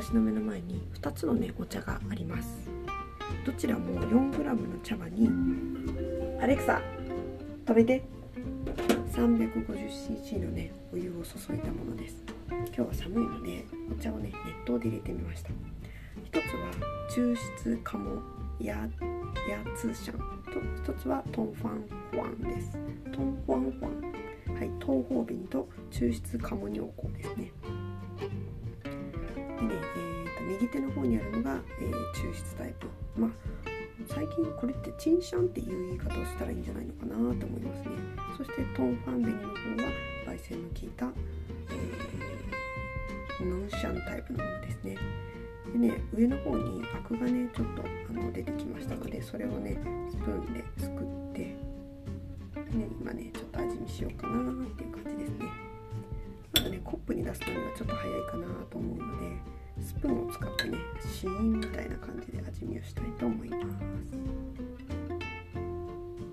私の目の前に2つのねお茶があります。どちらも 4g の茶葉にアレクサ食べて。350cc のねお湯を注いだものです。今日は寒いのでお茶をね熱湯で入れてみました。一つは抽出カモヤヤツシャンと一つはトンファンファンです。トンファンファン。はい東方瓶と抽出カモ尿香ですね。右手の方にあるのが、えー、抽出タイプ。まあ最近これってチンシャンっていう言い方をしたらいいんじゃないのかなと思いますね。そしてトンファンベニの方は焙煎の効いた、えー、ノンシャンタイプのものですね。でね上の方にアクがねちょっとあの出てきましたのでそれをねスプーンですくってね今ねちょっと味見しようかなっていう感じですね。まだねコップに出すのにはちょっと早いかなと思うのでスプーンを使ってねシーンみたいな感じで味見をしたいと思います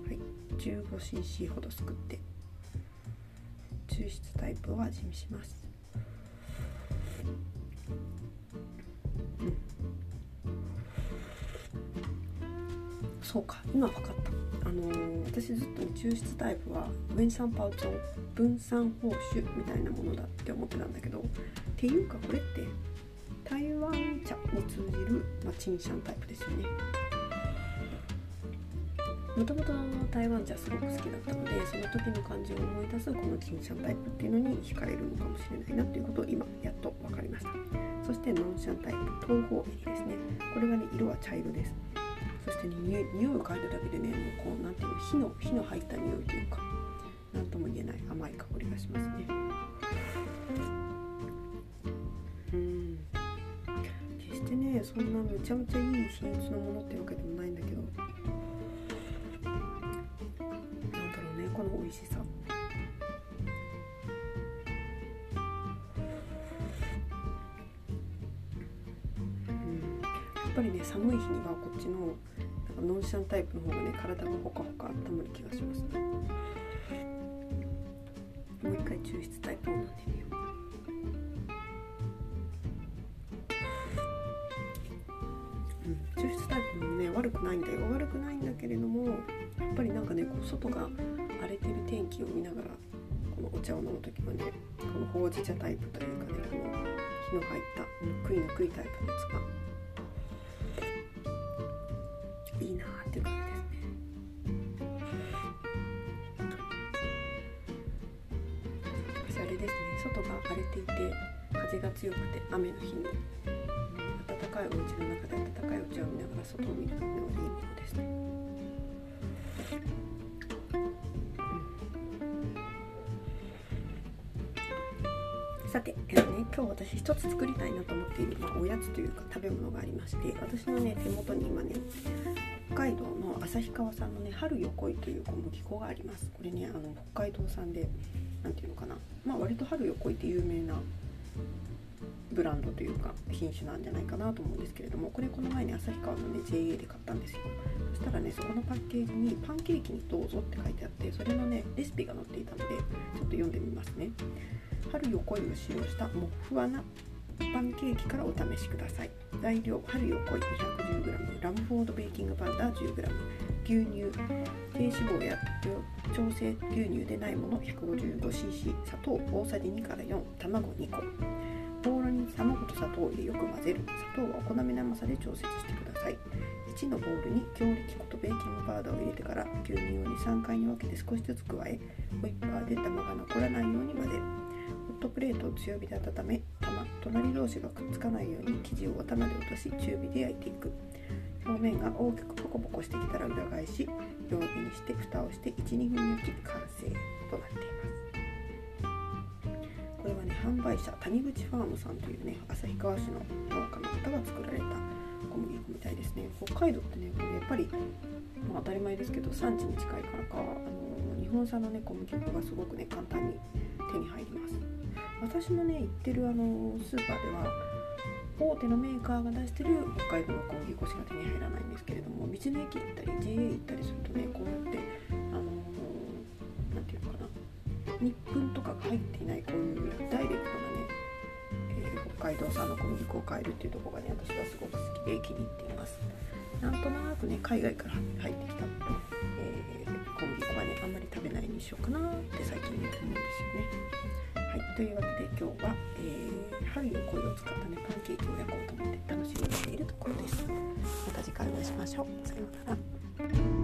はい 15cc ほどすくって抽出タイプを味見します。そうか今分かった。あのー、私ずっと抽出タイプは分散パウチョ分散報酬みたいなものだって思ってたんだけどっていうかこれって台湾茶に通じる、まあ、チンシャンタイプですよね。もともと台湾茶すごく好きだったのでその時の感じを思い出すこのチンシャンタイプっていうのに惹かれるのかもしれないなっていうことを今やっと分かりました。そしてノンシャンタイプ東方紅ですね。これがね色は茶色です。そしてね匂いを嗅いだだけでねもうこうなんていうの火の火の入った匂いというか何とも言えない甘い香りがしますね。ねそんなめちゃめちゃいい品質のものってわけでもないんだけど。なんだろうねこの美味しさ。やっぱりね寒い日にはこっちのなんかノンシャンタイプの方がね体がほかほか温まる気がしますね。もう一回抽出タイプを飲んでみよう、くないんだよ悪くないんだけれどもやっぱりなんかねこう外が荒れてる天気を見ながらこのお茶を飲む時はねこのほうじ茶タイプというかねこの火の入ったぬくいぬくいタイプのやつがいいなっていう感じですね。私あれですね外が荒れていて風が強くて雨の日にかいお家の中で暖かいお茶を見ながら外を見るのもいいものですね。さて、えーね、今日私一つ作りたいなと思っている、まあ、おやつというか食べ物がありまして私のね手元に今ね北海道の旭川産のね春よこいという小麦粉がありますこれねあの北海道産で何ていうのかなまあ割と春よこいって有名なブランドというか品種なんじゃないかなと思うんですけれどもこれこの前に旭川のね JA で買ったんですよ。そしたらねそこのパッケージにパンケーキにどうぞって書いてあってそれのねレシピが載っていたのでちょっと読んでみますね。春よこいを使用したもふわなパンケーキからお試しください。材料春よこい 210g ラム。フォードベーキングパウダー 10g 牛乳低脂肪や調整牛乳でないもの 155cc 砂糖大さじ2から4卵2個。ボウルに卵と砂糖を入れよく混ぜる砂糖はお好みの甘さで調節してください。1のボウルに強力粉とベーキングパウダーを入れてから牛乳を23回に分けて少しずつ加えホイッパーで玉が残らないように混ぜる。ホットプレートを強火で温め玉隣同士がくっつかないように生地を頭で落とし中火で焼いていく。表面が大きくポコポコしてきたら裏返し弱火にして蓋をして12分焼き完成となっています。これはね販売者谷口ファームさんというね旭川市の農家の方が作られた小麦粉みたいですね。北海道ってねこれやっぱり、まあ、当たり前ですけど産地に近いからかあの日本産のね小麦粉がすごくね簡単に手に入ります。私のね行ってるあのスーパーでは大手のメーカーが出してる北海道の小麦粉しか手に入らないんですけれども道の駅行ったり JA 行ったりするとねこうやってあの何、て言うのかな日粉とかが入っていないこう海道産の小麦粉を買えるっていうところがね私はすごく好きで気に入っています。なんとなくね海外から入ってきた、えー、小麦粉はねあんまり食べないにしようかなって最近思うんですよね。はいというわけで今日は、えー、春よ恋を使ったねパンケーキを焼こうと思って楽しみにしているところです。また次回お会いしましょう。さようなら。